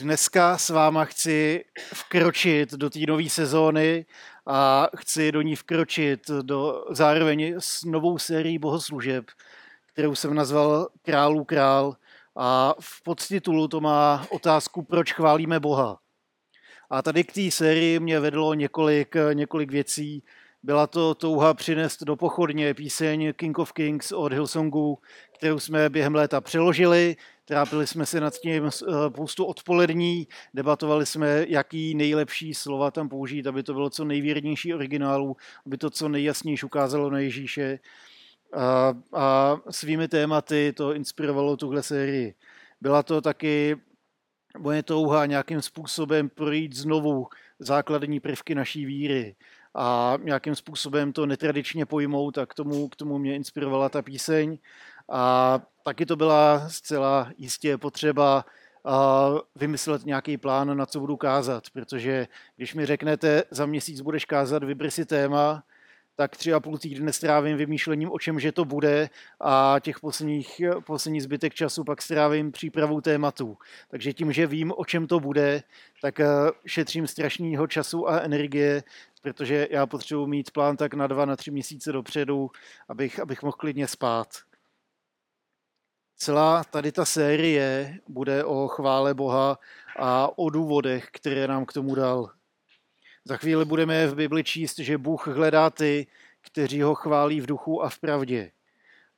Dneska s váma chci vkročit do té nové sezóny a chci do ní vkročit do, zároveň s novou sérií bohoslužeb, kterou jsem nazval Králů král a v podtitulu to má otázku, proč chválíme Boha. A tady k té sérii mě vedlo několik, několik věcí. Byla to touha přinést do pochodně píseň King of Kings od Hillsongu, kterou jsme během léta přeložili. Trápili jsme se nad tím eh, spoustu odpolední, debatovali jsme, jaký nejlepší slova tam použít, aby to bylo co nejvěrnější originálu, aby to co nejjasnější ukázalo na Ježíše. A, a svými tématy to inspirovalo tuhle sérii. Byla to taky moje touha nějakým způsobem projít znovu základní prvky naší víry a nějakým způsobem to netradičně pojmout a k tomu, k tomu mě inspirovala ta píseň. A taky to byla zcela jistě potřeba vymyslet nějaký plán, na co budu kázat, protože když mi řeknete, za měsíc budeš kázat, vybr si téma, tak tři a půl týdne strávím vymýšlením, o čem že to bude a těch posledních, poslední zbytek času pak strávím přípravou tématu. Takže tím, že vím, o čem to bude, tak šetřím strašného času a energie, protože já potřebuji mít plán tak na dva, na tři měsíce dopředu, abych, abych mohl klidně spát. Celá tady ta série bude o chvále Boha a o důvodech, které nám k tomu dal. Za chvíli budeme v Bibli číst, že Bůh hledá ty, kteří ho chválí v duchu a v pravdě.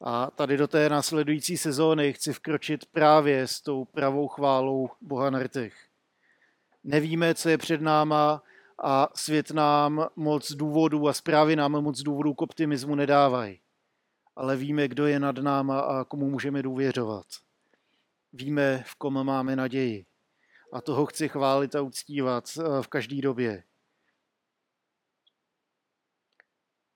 A tady do té následující sezóny chci vkročit právě s tou pravou chválou Boha na rtech. Nevíme, co je před náma a svět nám moc důvodů a zprávy nám moc důvodů k optimismu nedávají ale víme, kdo je nad náma a komu můžeme důvěřovat. Víme, v kom máme naději. A toho chci chválit a uctívat eh, v každé době.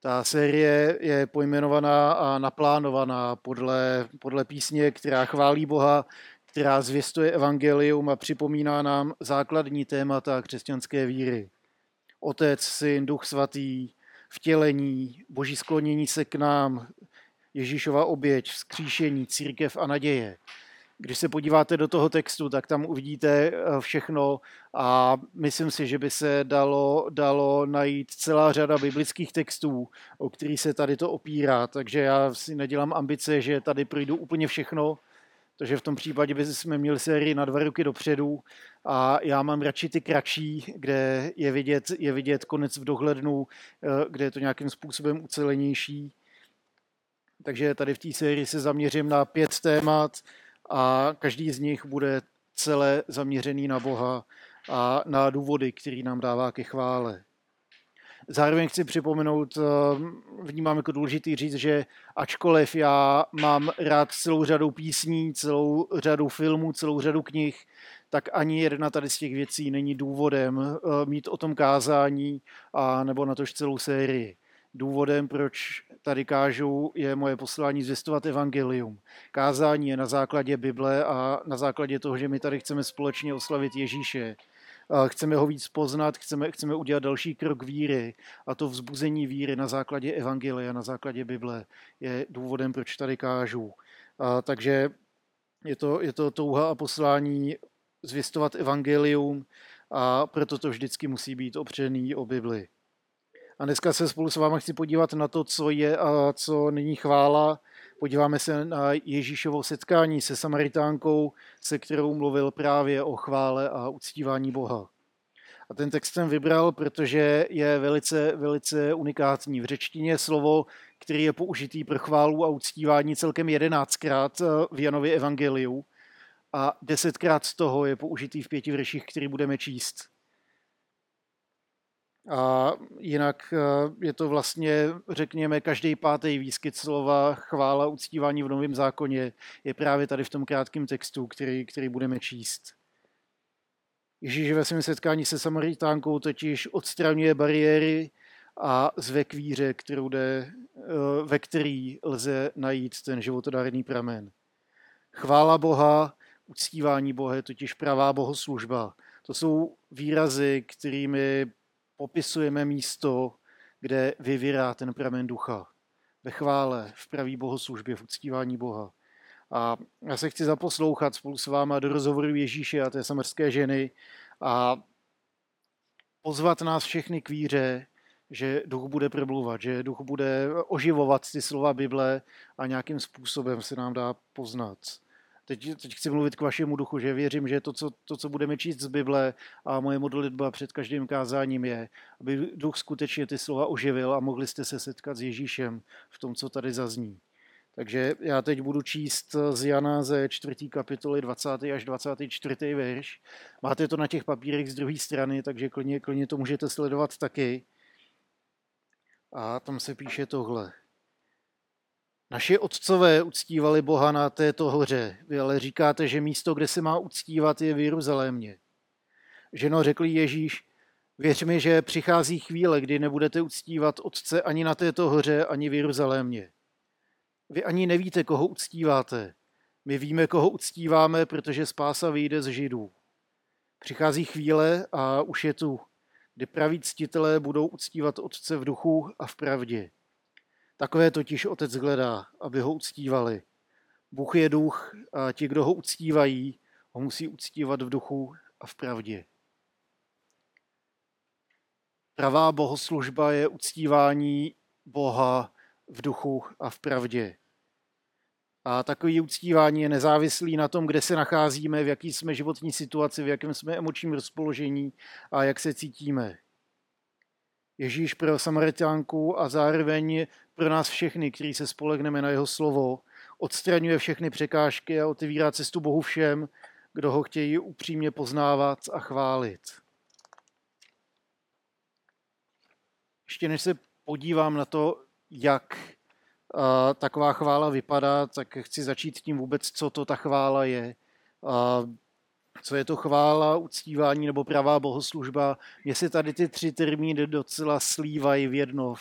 Ta série je pojmenovaná a naplánovaná podle, podle písně, která chválí Boha, která zvěstuje evangelium a připomíná nám základní témata křesťanské víry. Otec, Syn, Duch Svatý, vtělení, boží sklonění se k nám, Ježíšova oběť, vzkříšení, církev a naděje. Když se podíváte do toho textu, tak tam uvidíte eh, všechno a myslím si, že by se dalo, dalo najít celá řada biblických textů, o který se tady to opírá. Takže já si nedělám ambice, že tady projdu úplně všechno, takže v tom případě by jsme měli sérii na dva roky dopředu a já mám radši ty kratší, kde je vidět, je vidět konec v dohlednu, eh, kde je to nějakým způsobem ucelenější. Takže tady v té sérii se zaměřím na pět témat a každý z nich bude celé zaměřený na Boha a na důvody, který nám dává ke chvále. Zároveň chci připomenout, eh, vnímám jako důležitý říct, že ačkoliv já mám rád celou řadu písní, celou řadu filmů, celou řadu knih, tak ani jedna tady z těch věcí není důvodem eh, mít o tom kázání a nebo na tož celou sérii. Důvodem, proč tady kážu, je moje poslání zvěstovat evangelium. Kázání je na základě Bible a na základě toho, že my tady chceme společně oslavit Ježíše. Chceme ho víc poznat, chceme, chceme udělat další krok víry a to vzbuzení víry na základě evangelia, na základě Bible je důvodem, proč tady kážu. A takže je to, je to touha a poslání zvěstovat evangelium a proto to vždycky musí být opřený o Bibli. A dneska se spolu s vámi chci podívat na to, co je a co není chvála. Podíváme se na Ježíšovo setkání se Samaritánkou, se kterou mluvil právě o chvále a uctívání Boha. A ten text jsem vybral, protože je velice, velice unikátní. V řečtině slovo, který je použitý pro chválu a uctívání celkem jedenáctkrát v Janově evangeliu a desetkrát z toho je použitý v pěti vrších, který budeme číst. A jinak eh, je to vlastně, řekněme, každý pátý výskyt slova chvála, uctívání v Novém zákoně je právě tady v tom krátkém textu, který, který budeme číst. Ježíš ve svém setkání se Samaritánkou totiž odstraňuje bariéry a zve k víře, kterou jde, eh, ve který lze najít ten životodárný pramen. Chvála Boha, uctívání Boha je totiž pravá bohoslužba. To jsou výrazy, kterými popisujeme místo, kde vyvírá ten pramen ducha. Ve chvále, v pravý bohoslužbě, v uctívání Boha. A já se chci zaposlouchat spolu s váma do rozhovoru Ježíše a té samarské ženy a pozvat nás všechny k víře, že duch bude promluvat, že duch bude oživovat ty slova Bible a nějakým způsobem se nám dá poznat. Teď, teď chci mluvit k vašemu duchu, že věřím, že to co, to, co budeme číst z Bible a moje modlitba před každým kázáním je, aby duch skutečně ty slova oživil a mohli jste se setkat s Ježíšem v tom, co tady zazní. Takže já teď budu číst z Jana ze 4. kapitoly 20. až 24. verš. Máte to na těch papírech z druhé strany, takže klidně, klidně to můžete sledovat taky. A tam se píše tohle. Naši otcové uctívali Boha na této hoře, vy ale říkáte, že místo, kde se má uctívat, je v Jeruzalémě. Ženo, řekl Ježíš, věř mi, že přichází chvíle, kdy nebudete uctívat Otce ani na této hoře, ani v Jeruzalémě. Vy ani nevíte, koho uctíváte. My víme, koho uctíváme, protože spása vyjde z Židů. Přichází chvíle a už je tu, kdy praví ctitelé budou uctívat Otce v duchu a v pravdě. Takové totiž Otec hledá, aby ho uctívali. Bůh je duch a ti, kdo ho uctívají, ho musí uctívat v duchu a v pravdě. Pravá bohoslužba je uctívání Boha v duchu a v pravdě. A takový uctívání je nezávislý na tom, kde se nacházíme, v jaký jsme životní situaci, v jakém jsme emočním rozpoložení a jak se cítíme. Ježíš pro Samaritánku a zároveň pro nás všechny, kteří se spolehneme na jeho slovo, odstraňuje všechny překážky a otevírá cestu Bohu všem, kdo ho chtějí upřímně poznávat a chválit. Ještě než se podívám na to, jak taková chvála vypadá, tak chci začít tím vůbec, co to ta chvála je. Co je to chvála, uctívání nebo pravá bohoslužba. Mně se tady ty tři termíny docela slívají v jedno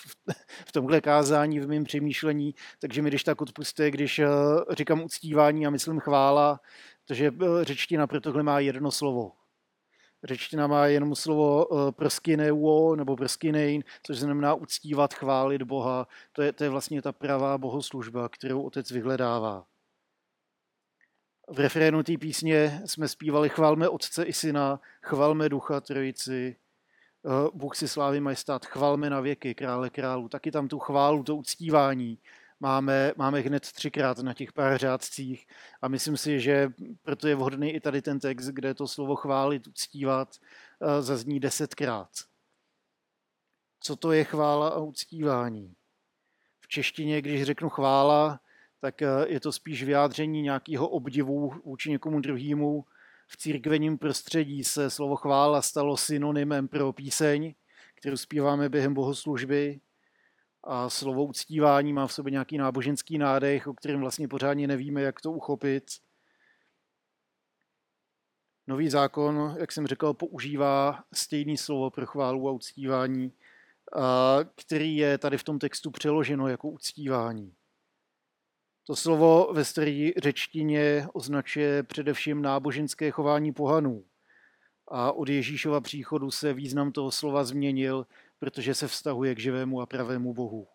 v tomhle kázání, v mém přemýšlení, takže mi když tak odpuste, když uh, říkám uctívání a myslím chvála, protože řečtina pro tohle má jedno slovo. Řečtina má jenom slovo uh, proskineuo nebo proskinein, což znamená uctívat, chválit Boha. To je, to je vlastně ta pravá bohoslužba, kterou otec vyhledává. V refrénu té písně jsme zpívali chválme Otce i Syna, chvalme Ducha Trojici, uh, Bůh si slávy majestát, chvalme na věky, krále králu. Taky tam tu chválu, to uctívání máme, máme hned třikrát na těch pár řádcích a myslím si, že proto je vhodný i tady ten text, kde to slovo chválit, uctívat uh, zazní desetkrát. Co to je chvála a uctívání? V češtině, když řeknu chvála, tak eh, je to spíš vyjádření nějakého obdivu vůči někomu druhému. V církvením prostředí se slovo chvála stalo synonymem pro píseň, kterou zpíváme během bohoslužby. A slovo uctívání má v sobě nějaký náboženský nádech, o kterém vlastně pořádně nevíme, jak to uchopit. Nový zákon, jak jsem řekl, používá stejné slovo pro chválu a uctívání, který je tady v tom textu přeloženo jako uctívání. To slovo ve staré řečtině označuje především náboženské chování pohanů. A od Ježíšova příchodu se význam toho slova změnil, protože se vztahuje k živému a pravému Bohu.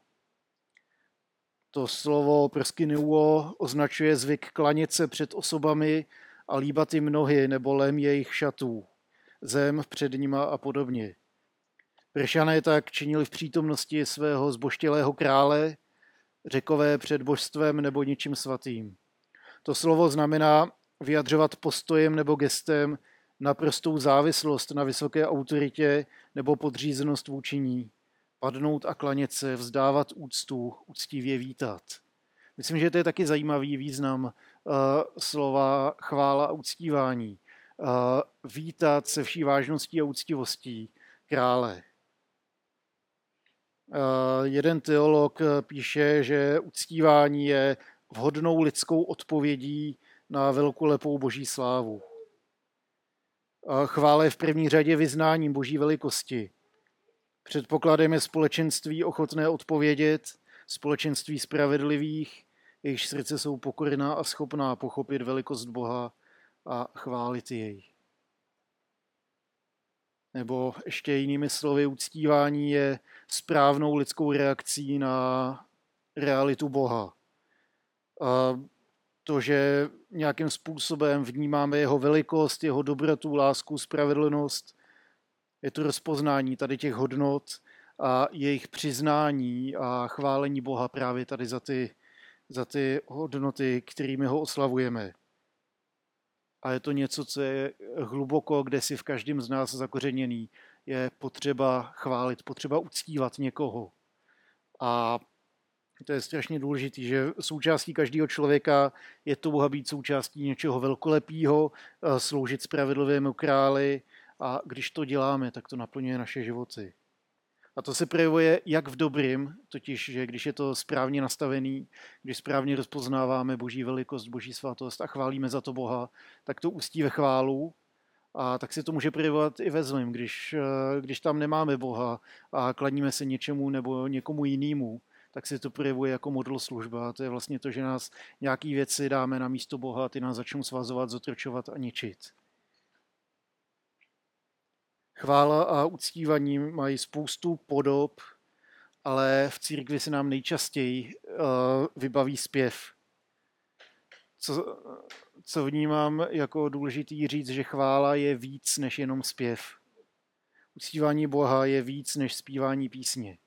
To slovo proskynuo označuje zvyk klanět se před osobami a líbat jim nohy nebo lem jejich šatů, zem před nima a podobně. Pršané tak činili v přítomnosti svého zboštělého krále, řekové před božstvem nebo ničím svatým. To slovo znamená vyjadřovat postojem nebo gestem naprostou závislost na vysoké autoritě nebo podřízenost vůči ní, padnout a klanět se, vzdávat úctu, úctivě vítat. Myslím, že to je taky zajímavý význam uh, slova chvála a uctívání. Uh, vítat se vší vážností a úctivostí krále. Eh, jeden teolog eh, píše, že uctívání je vhodnou lidskou odpovědí na velkolepou boží slávu. Chvále je v první řadě vyznáním boží velikosti. Předpokladem je společenství ochotné odpovědět, společenství spravedlivých, jejichž srdce jsou pokorná a schopná pochopit velikost Boha a chválit jej. Nebo ještě jinými slovy, uctívání je správnou lidskou reakcí na realitu Boha. A to, že nějakým způsobem vnímáme jeho velikost, jeho dobrotu, lásku, spravedlnost. Je to rozpoznání tady těch hodnot a jejich přiznání a chválení Boha právě tady za ty, za ty hodnoty, kterými ho oslavujeme. A je to něco, co je hluboko, kde si v každém z nás zakořeněný. Je potřeba chválit, potřeba uctívat někoho. A to je strašně důležité, že součástí každého člověka je touha být součástí něčeho velkolepého, eh, sloužit spravedlivému králi a když to děláme, tak to naplňuje naše životy. A to se projevuje jak v dobrým, totiž, že když je to správně nastavený, když správně rozpoznáváme boží velikost, boží svatost a chválíme za to Boha, tak to ústí ve chválu a tak se to může projevovat i ve zlým, když, eh, když tam nemáme Boha a kladíme se něčemu nebo někomu jinému, tak se to projevuje jako model služba. To je vlastně to, že nás nějaký věci dáme na místo Boha ty nás začnou svazovat, zotročovat a ničit. Chvála a uctívaní mají spoustu podob, ale v církvi se nám nejčastěji uh, vybaví zpěv. Co, co vnímám jako důležitý říct, že chvála je víc než jenom zpěv. Uctívání Boha je víc než zpívání písně.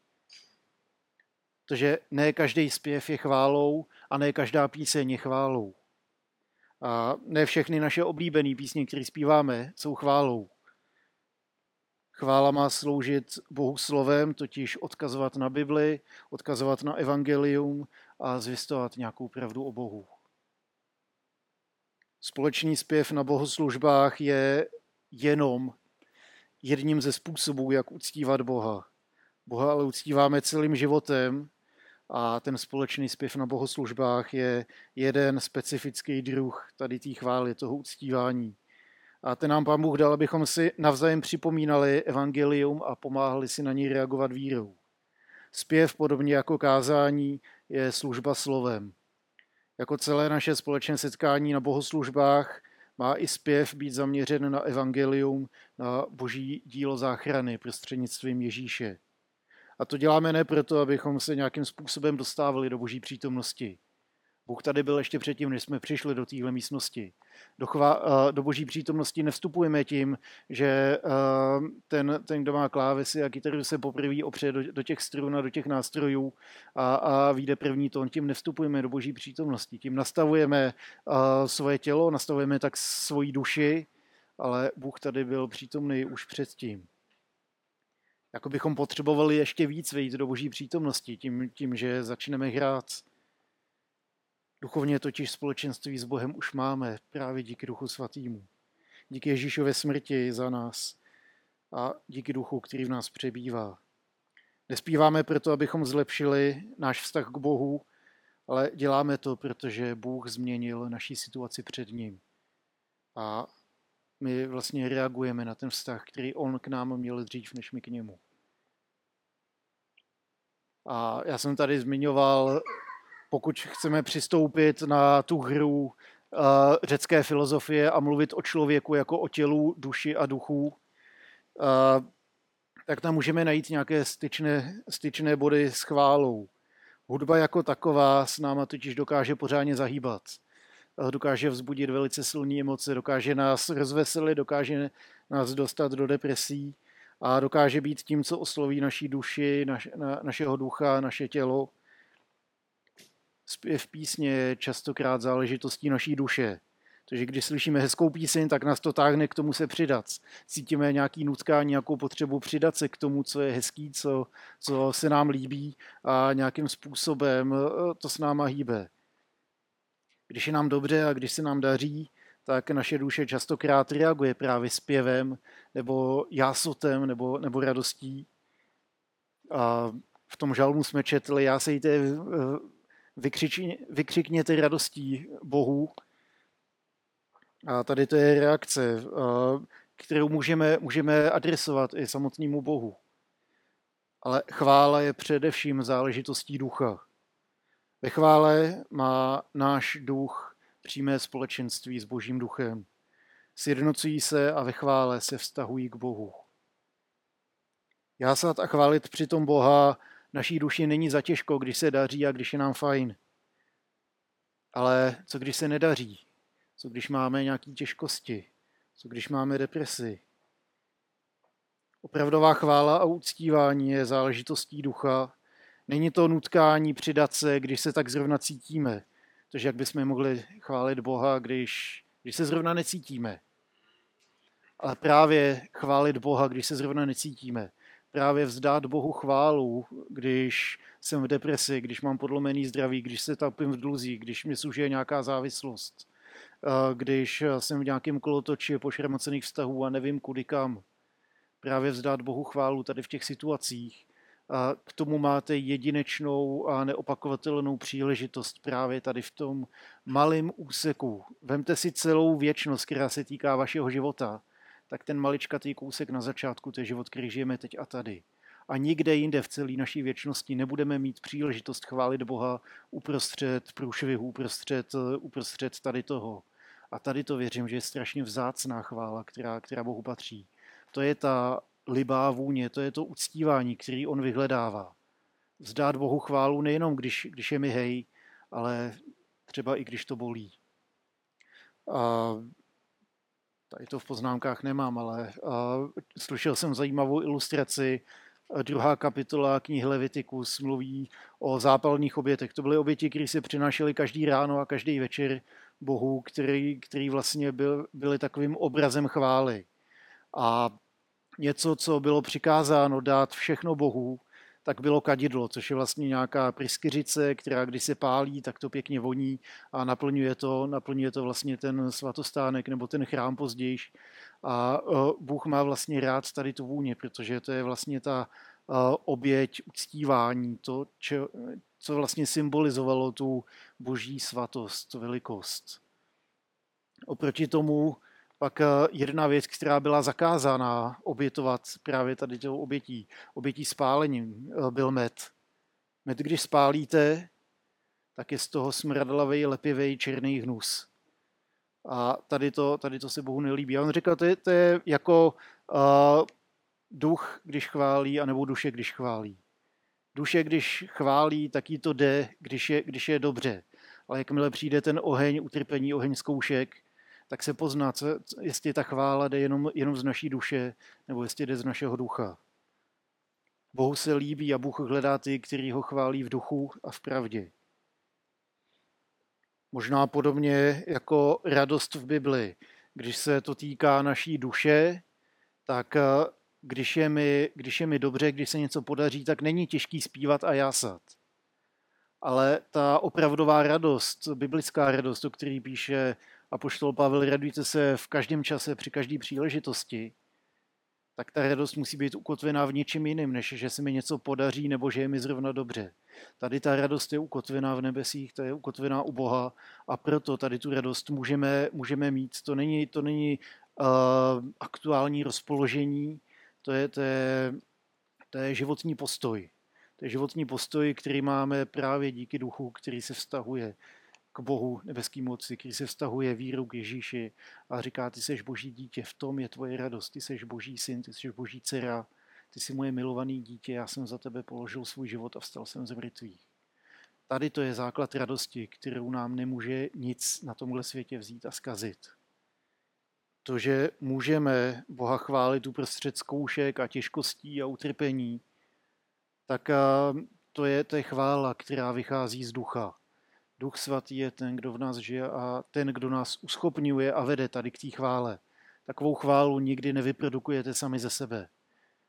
Protože ne každý zpěv je chválou a ne každá píseň je chválou. A ne všechny naše oblíbené písně, které zpíváme, jsou chválou. Chvála má sloužit Bohu slovem, totiž odkazovat na Bibli, odkazovat na evangelium a zvěstovat nějakou pravdu o Bohu. Společný zpěv na bohoslužbách je jenom jedním ze způsobů, jak uctívat Boha. Boha ale uctíváme celým životem a ten společný zpěv na bohoslužbách je jeden specifický druh tady té chvály, toho uctívání. A ten nám Pán Bůh dal, abychom si navzájem připomínali evangelium a pomáhali si na něj reagovat vírou. Zpěv, podobně jako kázání, je služba slovem. Jako celé naše společné setkání na bohoslužbách má i zpěv být zaměřen na evangelium, na boží dílo záchrany prostřednictvím Ježíše. A to děláme ne proto, abychom se nějakým způsobem dostávali do boží přítomnosti. Bůh tady byl ještě předtím, než jsme přišli do téhle místnosti. Do, chva, eh, do boží přítomnosti nevstupujeme tím, že eh, ten, ten kdo má klávesy a kytaru se poprvé opře do, do těch strun a do těch nástrojů a, a vyjde první tón, tím nevstupujeme do boží přítomnosti. Tím nastavujeme eh, svoje tělo, nastavujeme tak svoji duši, ale Bůh tady byl přítomný už předtím jako bychom potřebovali ještě víc vejít do boží přítomnosti tím, tím, že začneme hrát. Duchovně totiž společenství s Bohem už máme právě díky Duchu Svatýmu. Díky Ježíšově smrti za nás a díky Duchu, který v nás přebývá. Nespíváme proto, abychom zlepšili náš vztah k Bohu, ale děláme to, protože Bůh změnil naší situaci před ním. A my vlastně reagujeme na ten vztah, který on k nám měl dřív, než my k němu. A já jsem tady zmiňoval, pokud chceme přistoupit na tu hru uh, řecké filozofie a mluvit o člověku jako o tělu, duši a duchu, uh, tak tam můžeme najít nějaké styčné, styčné body s chválou. Hudba jako taková s náma totiž dokáže pořádně zahýbat dokáže vzbudit velice silné emoce, dokáže nás rozveselit, dokáže nás dostat do depresí a dokáže být tím, co osloví naší duši, naš, na, našeho ducha, naše tělo. Zpěv písně je častokrát záležitostí naší duše. Takže když slyšíme hezkou píseň, tak nás to táhne k tomu se přidat. Cítíme nějaký nutkání, nějakou potřebu přidat se k tomu, co je hezký, co, co se nám líbí a nějakým způsobem eh, to s náma hýbe. Když je nám dobře a když se nám daří, tak naše duše častokrát reaguje právě zpěvem nebo jásotem nebo, nebo radostí. A v tom žalmu jsme četli, já sejte, eh, vykřič, vykřikněte radostí Bohu. A tady to je reakce, kterou můžeme, můžeme adresovat i samotnému Bohu. Ale chvála je především záležitostí ducha. Ve chvále má náš duch přímé společenství s Božím duchem. Sjednocují se a ve chvále se vztahují k Bohu. Jásat a chválit přitom Boha naší duši není zatěžko, když se daří a když je nám fajn. Ale co když se nedaří? Co když máme nějaké těžkosti? Co když máme depresi? Opravdová chvála a uctívání je záležitostí ducha. Není to nutkání přidat se, když se tak zrovna cítíme. Takže jak bychom mohli chválit Boha, když, když se zrovna necítíme. Ale právě chválit Boha, když se zrovna necítíme. Právě vzdát Bohu chválu, když jsem v depresi, když mám podlomený zdraví, když se tapím v dluzí, když mi služuje nějaká závislost, když jsem v nějakém kolotoči pošramocených vztahů a nevím kudy kam. Právě vzdát Bohu chválu tady v těch situacích. A k tomu máte jedinečnou a neopakovatelnou příležitost právě tady v tom malém úseku. Vemte si celou věčnost, která se týká vašeho života, tak ten maličkatý kousek na začátku, to je život, který žijeme teď a tady a nikde jinde v celé naší věčnosti nebudeme mít příležitost chválit Boha uprostřed průšvihu, uprostřed, uprostřed tady toho. A tady to věřím, že je strašně vzácná chvála, která, která Bohu patří. To je ta libá vůně, to je to uctívání, který on vyhledává. Vzdát Bohu chválu nejenom, když, když je mi hej, ale třeba i když to bolí. A tady to v poznámkách nemám, ale a, slyšel jsem zajímavou ilustraci druhá kapitola knihy Levitikus mluví o zápalných obětech. To byly oběti, které se přinášely každý ráno a každý večer Bohu, který, který vlastně byl, byly takovým obrazem chvály. A něco, co bylo přikázáno dát všechno Bohu, tak bylo kadidlo, což je vlastně nějaká pryskyřice, která když se pálí, tak to pěkně voní a naplňuje to, naplňuje to vlastně ten svatostánek nebo ten chrám později. A e, Bůh má vlastně rád tady tu vůně, protože to je vlastně ta e, oběť uctívání, to, co vlastně symbolizovalo tu boží svatost, velikost. Oproti tomu pak e, jedna věc, která byla zakázána obětovat právě tady tou obětí, obětí spálením, byl med. Med, když spálíte, tak je z toho smradlavý, lepivý černý hnus. A tady to, tady to se Bohu nelíbí. A on říkal, to je, to je jako uh, duch, když chválí, anebo duše, když chválí. Duše, když chválí, tak jí to jde, když je, když je dobře. Ale jakmile přijde ten oheň utrpení, oheň zkoušek, tak se pozná, co, jestli ta chvála jde jenom, jenom z naší duše, nebo jestli jde z našeho ducha. Bohu se líbí a Bůh hledá ty, který ho chválí v duchu a v pravdě. Možná podobně jako radost v Bibli. Když se to týká naší duše, tak eh, když je, mi, když je mi dobře, když se něco podaří, tak není těžký zpívat a jásat. Ale ta opravdová radost, biblická radost, o který píše apoštol Pavel, radujte se v každém čase, při každé příležitosti, tak ta radost musí být ukotvená v něčem jiném, než že se mi něco podaří nebo že je mi zrovna dobře. Tady ta radost je ukotvená v nebesích, ta je ukotvená u Boha a proto tady tu radost můžeme, můžeme mít. To není, to není uh, aktuální rozpoložení, to je, to, je, to je životní postoj. To je životní postoj, který máme právě díky duchu, který se vztahuje k Bohu, nebeským moci, který se vztahuje víru k Ježíši a říká, ty jsi boží dítě, v tom je tvoje radost, ty jsi boží syn, ty jsi boží dcera, ty jsi moje milovaný dítě, já jsem za tebe položil svůj život a vstal jsem z mrtvých. Tady to je základ radosti, kterou nám nemůže nic na tomhle světě vzít a skazit. To, že můžeme Boha chválit uprostřed zkoušek a těžkostí a utrpení, tak to je, to je chvála, která vychází z ducha. Duch svatý je ten, kdo v nás žije a ten, kdo nás uschopňuje a vede tady k té chvále. Takovou chválu nikdy nevyprodukujete sami ze sebe.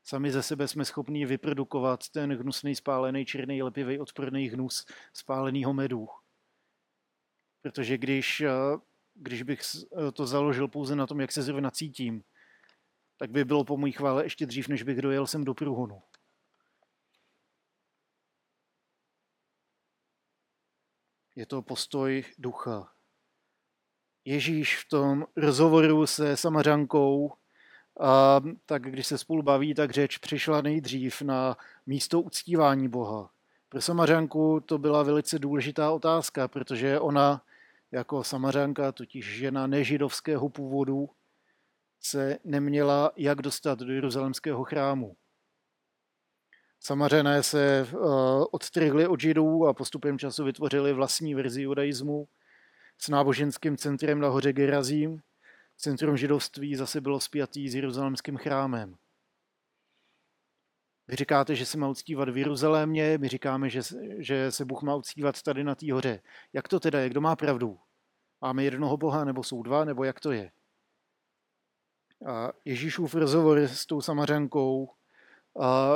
Sami ze sebe jsme schopni vyprodukovat ten hnusný, spálený, černý, lepivý, odporný hnus spálenýho medu. Protože když, eh, když bych eh, to založil pouze na tom, jak se zrovna cítím, tak by bylo po mojí chvále ještě dřív, než bych dojel sem do průhonu. Je to postoj ducha. Ježíš v tom rozhovoru se Samařankou, a, tak když se spolu baví, tak řeč přišla nejdřív na místo uctívání Boha. Pro Samařanku to byla velice důležitá otázka, protože ona jako Samařanka, totiž žena nežidovského původu, se neměla jak dostat do jeruzalemského chrámu. Samařené se uh, odstrihli od židů a postupem času vytvořili vlastní verzi judaismu s náboženským centrem na hoře Gerazím. Centrum židovství zase bylo spjatý s jeruzalemským chrámem. Vy říkáte, že se má uctívat v Jeruzalémě, my říkáme, že, že se Bůh má uctívat tady na té hoře. Jak to teda? Kdo má pravdu? Máme jednoho Boha, nebo jsou dva, nebo jak to je? A Ježíšův rozhovor s tou samařankou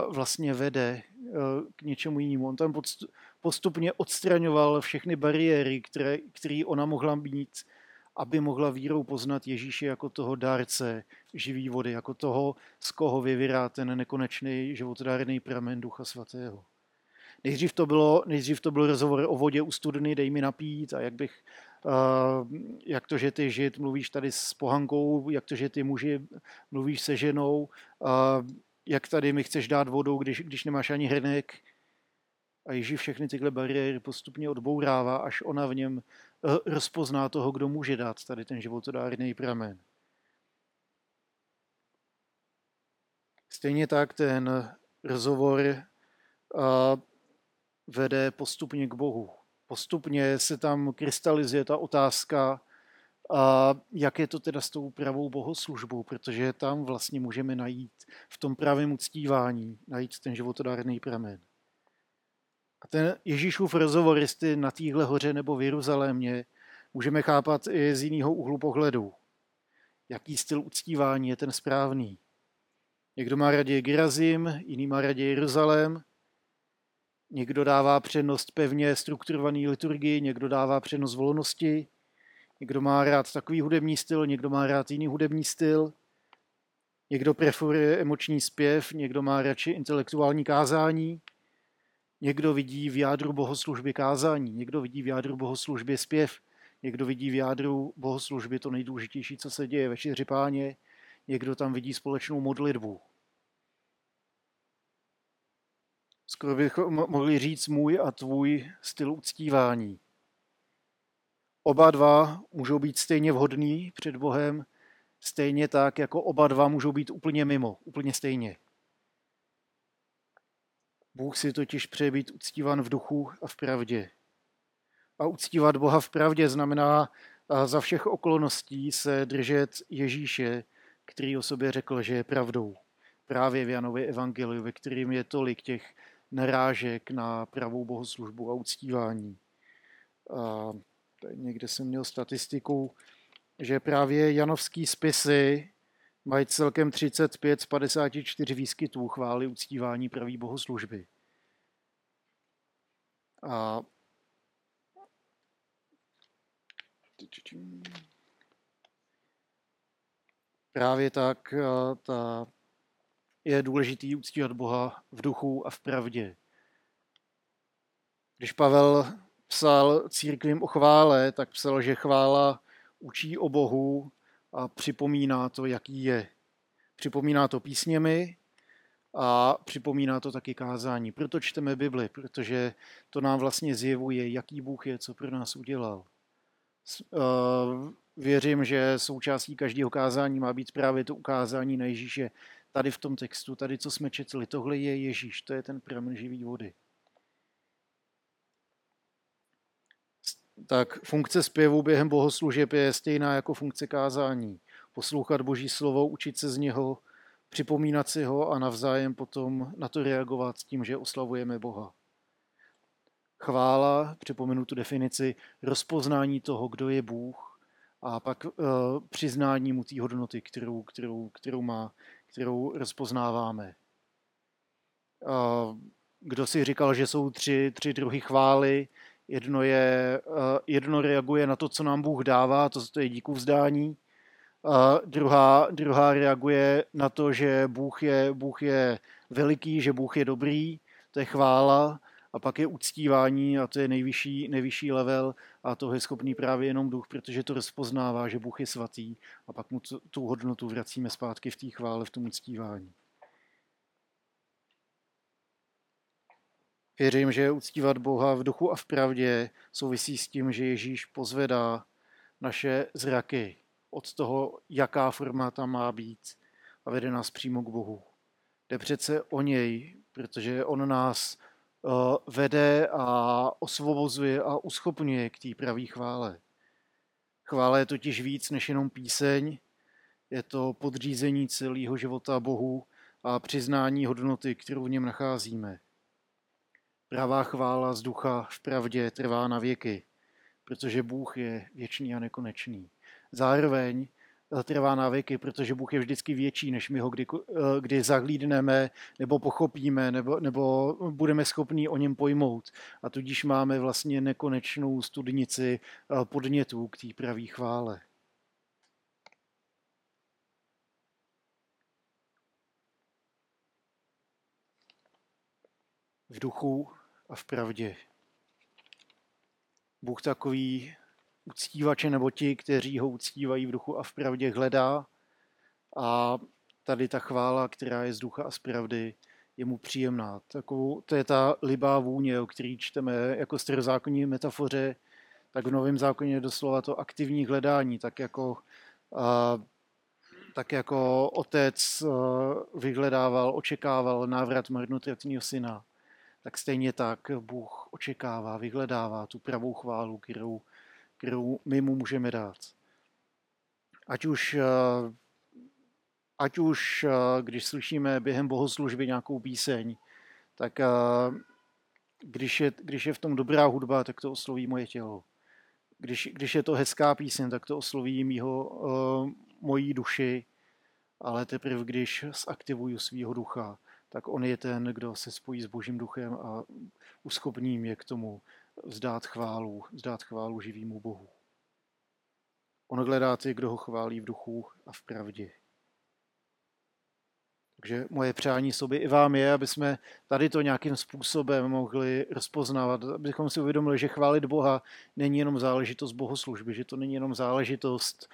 vlastně vede e, k něčemu jinému. On tam postupně odstraňoval všechny bariéry, které, které ona mohla mít, aby mohla vírou poznat Ježíše jako toho dárce živý vody, jako toho, z koho vyvírá ten nekonečný životodárný pramen Ducha Svatého. Nejdřív to, bylo, nejdřív to byl rozhovor o vodě u studny, dej mi napít a jak bych, uh, jak to, že ty žid mluvíš tady s pohankou, jak to, že ty muži mluvíš se ženou, uh, jak tady mi chceš dát vodou, když, když nemáš ani hrnek. A Ježíš všechny tyhle bariéry postupně odbourává, až ona v něm uh, rozpozná toho, kdo může dát tady ten životodárný pramen. Stejně tak ten rozhovor uh, vede postupně k Bohu. Postupně se tam krystalizuje ta otázka, a jak je to teda s tou pravou bohoslužbou, protože tam vlastně můžeme najít v tom pravém uctívání, najít ten životodárný pramen. A ten Ježíšův rozhovor, jestli na téhle hoře nebo v Jeruzalémě, můžeme chápat i z jiného úhlu pohledu. Jaký styl uctívání je ten správný. Někdo má raději Gerazim, jiný má raději Jeruzalém, Někdo dává přednost pevně strukturované liturgii, někdo dává přednost volnosti, někdo má rád takový hudební styl, někdo má rád jiný hudební styl, někdo preferuje emoční zpěv, někdo má radši intelektuální kázání, někdo vidí v jádru bohoslužby kázání, někdo vidí v jádru bohoslužby zpěv, někdo vidí v jádru bohoslužby to nejdůležitější, co se děje ve páně, někdo tam vidí společnou modlitbu. skoro bychom mohli říct můj a tvůj styl uctívání. Oba dva můžou být stejně vhodný před Bohem, stejně tak, jako oba dva můžou být úplně mimo, úplně stejně. Bůh si totiž přeje být uctívan v duchu a v pravdě. A uctívat Boha v pravdě znamená za všech okolností se držet Ježíše, který o sobě řekl, že je pravdou. Právě v Janově evangeliu, ve kterým je tolik těch narážek na pravou bohoslužbu a uctívání. A někde jsem měl statistiku, že právě janovský spisy mají celkem 35 z 54 výskytů chvály uctívání pravý bohoslužby. A právě tak ta je důležitý uctívat Boha v duchu a v pravdě. Když Pavel psal církvím o chvále, tak psal, že chvála učí o Bohu a připomíná to, jaký je. Připomíná to písněmi a připomíná to taky kázání. Proto čteme Bibli, protože to nám vlastně zjevuje, jaký Bůh je, co pro nás udělal. Eh, věřím, že součástí každého kázání má být právě to ukázání na Ježíše tady v tom textu, tady co jsme četli, tohle je Ježíš, to je ten pramen živý vody. Tak funkce zpěvu během bohoslužeb je stejná jako funkce kázání. Poslouchat Boží slovo, učit se z něho, připomínat si ho a navzájem potom na to reagovat s tím, že oslavujeme Boha. Chvála, připomenu tu definici, rozpoznání toho, kdo je Bůh a pak uh, přiznání mu té hodnoty, kterou, kterou, kterou má kterou rozpoznáváme. Kdo si říkal, že jsou tři, tři druhy chvály, jedno, je, jedno reaguje na to, co nám Bůh dává, to je díku vzdání, a druhá, druhá reaguje na to, že Bůh je, Bůh je veliký, že Bůh je dobrý, to je chvála, a pak je uctívání a to je nejvyšší, nejvyšší level a to je schopný právě jenom duch, protože to rozpoznává, že Bůh je svatý a pak mu tu hodnotu vracíme zpátky v té chvále, v tom uctívání. Věřím, že uctívat Boha v duchu a v pravdě souvisí s tím, že Ježíš pozvedá naše zraky od toho, jaká forma tam má být a vede nás přímo k Bohu. Jde přece o něj, protože on nás Eh, vede a osvobozuje a uschopňuje k té pravé chvále. Chvála je totiž víc než jenom píseň, je to podřízení celého života Bohu a přiznání hodnoty, kterou v něm nacházíme. Pravá chvála z ducha v pravdě trvá na věky, protože Bůh je věčný a nekonečný. Zároveň trvá na věky, protože Bůh je vždycky větší, než my ho kdy, kdy zahlídneme, nebo pochopíme, nebo, nebo budeme schopni o něm pojmout. A tudíž máme vlastně nekonečnou studnici podnětů k té pravý chvále. v duchu a v pravdě. Bůh takový uctívače nebo ti, kteří ho uctívají v duchu a v pravdě, hledá a tady ta chvála, která je z ducha a z pravdy, je mu příjemná. Takovou, to je ta libá vůně, o který čteme jako starozákonní metafoře, tak v Novém zákoně je doslova to aktivní hledání, tak jako, a, tak jako otec vyhledával, očekával návrat marnotratného syna tak stejně tak Bůh očekává, vyhledává tu pravou chválu, kterou, kterou my mu můžeme dát. Ať už, eh, ať už eh, když slyšíme během bohoslužby nějakou píseň, tak eh, když je, když je v tom dobrá hudba, tak to osloví moje tělo. Když, když je to hezká píseň, tak to osloví mýho, mojí duši, ale teprve když zaktivuju svýho ducha, tak on je ten, kdo se spojí s Božím duchem a uschopní mě k tomu vzdát chválu, vzdát chválu živýmu Bohu. On hledá ty, kdo ho chválí v duchu a v pravdě. Takže moje přání sobě i vám je, aby jsme tady to nějakým způsobem mohli rozpoznávat, abychom si uvědomili, že chválit Boha není jenom záležitost bohoslužby, že to není jenom záležitost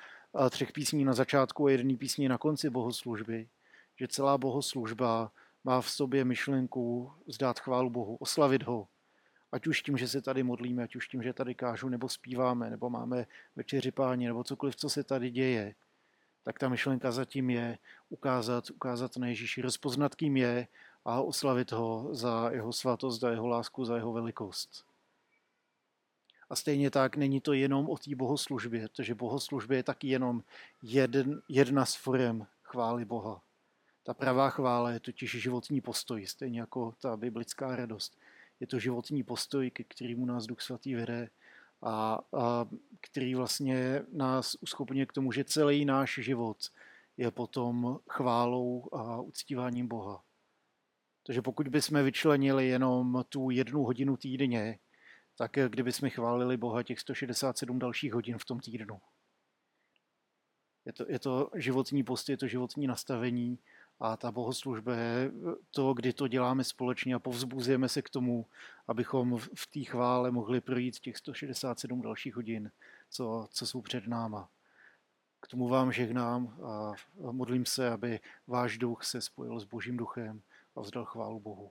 třech písní na začátku a jedné písní na konci bohoslužby, že celá bohoslužba má v sobě myšlenku zdát chválu Bohu, oslavit ho. Ať už tím, že se tady modlíme, ať už tím, že tady kážu, nebo zpíváme, nebo máme večeři páni, nebo cokoliv, co se tady děje, tak ta myšlenka zatím je ukázat, ukázat na Ježíši, rozpoznat, kým je a oslavit ho za jeho svatost, za jeho lásku, za jeho velikost. A stejně tak není to jenom o té bohoslužbě, protože bohoslužbě je taky jenom jeden, jedna z forem chvály Boha. Ta pravá chvála je totiž životní postoj, stejně jako ta biblická radost. Je to životní postoj, ke kterému nás Duch Svatý vede a, a který vlastně nás uschopňuje k tomu, že celý náš život je potom chválou a uctíváním Boha. Takže pokud bychom vyčlenili jenom tu jednu hodinu týdně, tak kdybychom chválili Boha těch 167 dalších hodin v tom týdnu. Je to, je to životní post, je to životní nastavení a ta bohoslužba je to, kdy to děláme společně a povzbuzujeme se k tomu, abychom v té chvále mohli projít těch 167 dalších hodin, co, co jsou před náma. K tomu vám žehnám a modlím se, aby váš duch se spojil s Božím duchem a vzdal chválu Bohu.